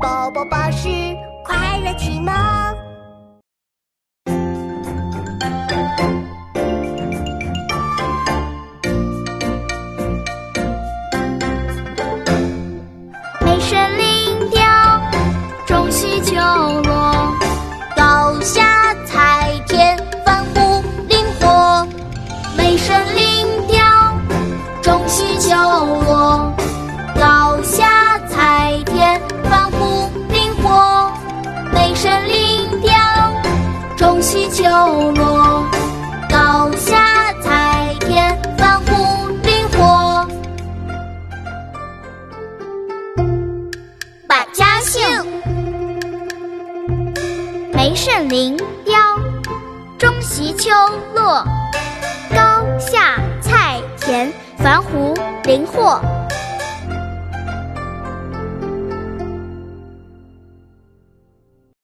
宝宝巴士快乐启蒙。梅深林雕，中西秋落。高下采田，繁芜林火。梅深林秋落。高下采田，繁芜林火。百家姓：梅深林雕，中西秋落。高下菜田，繁芜林霍。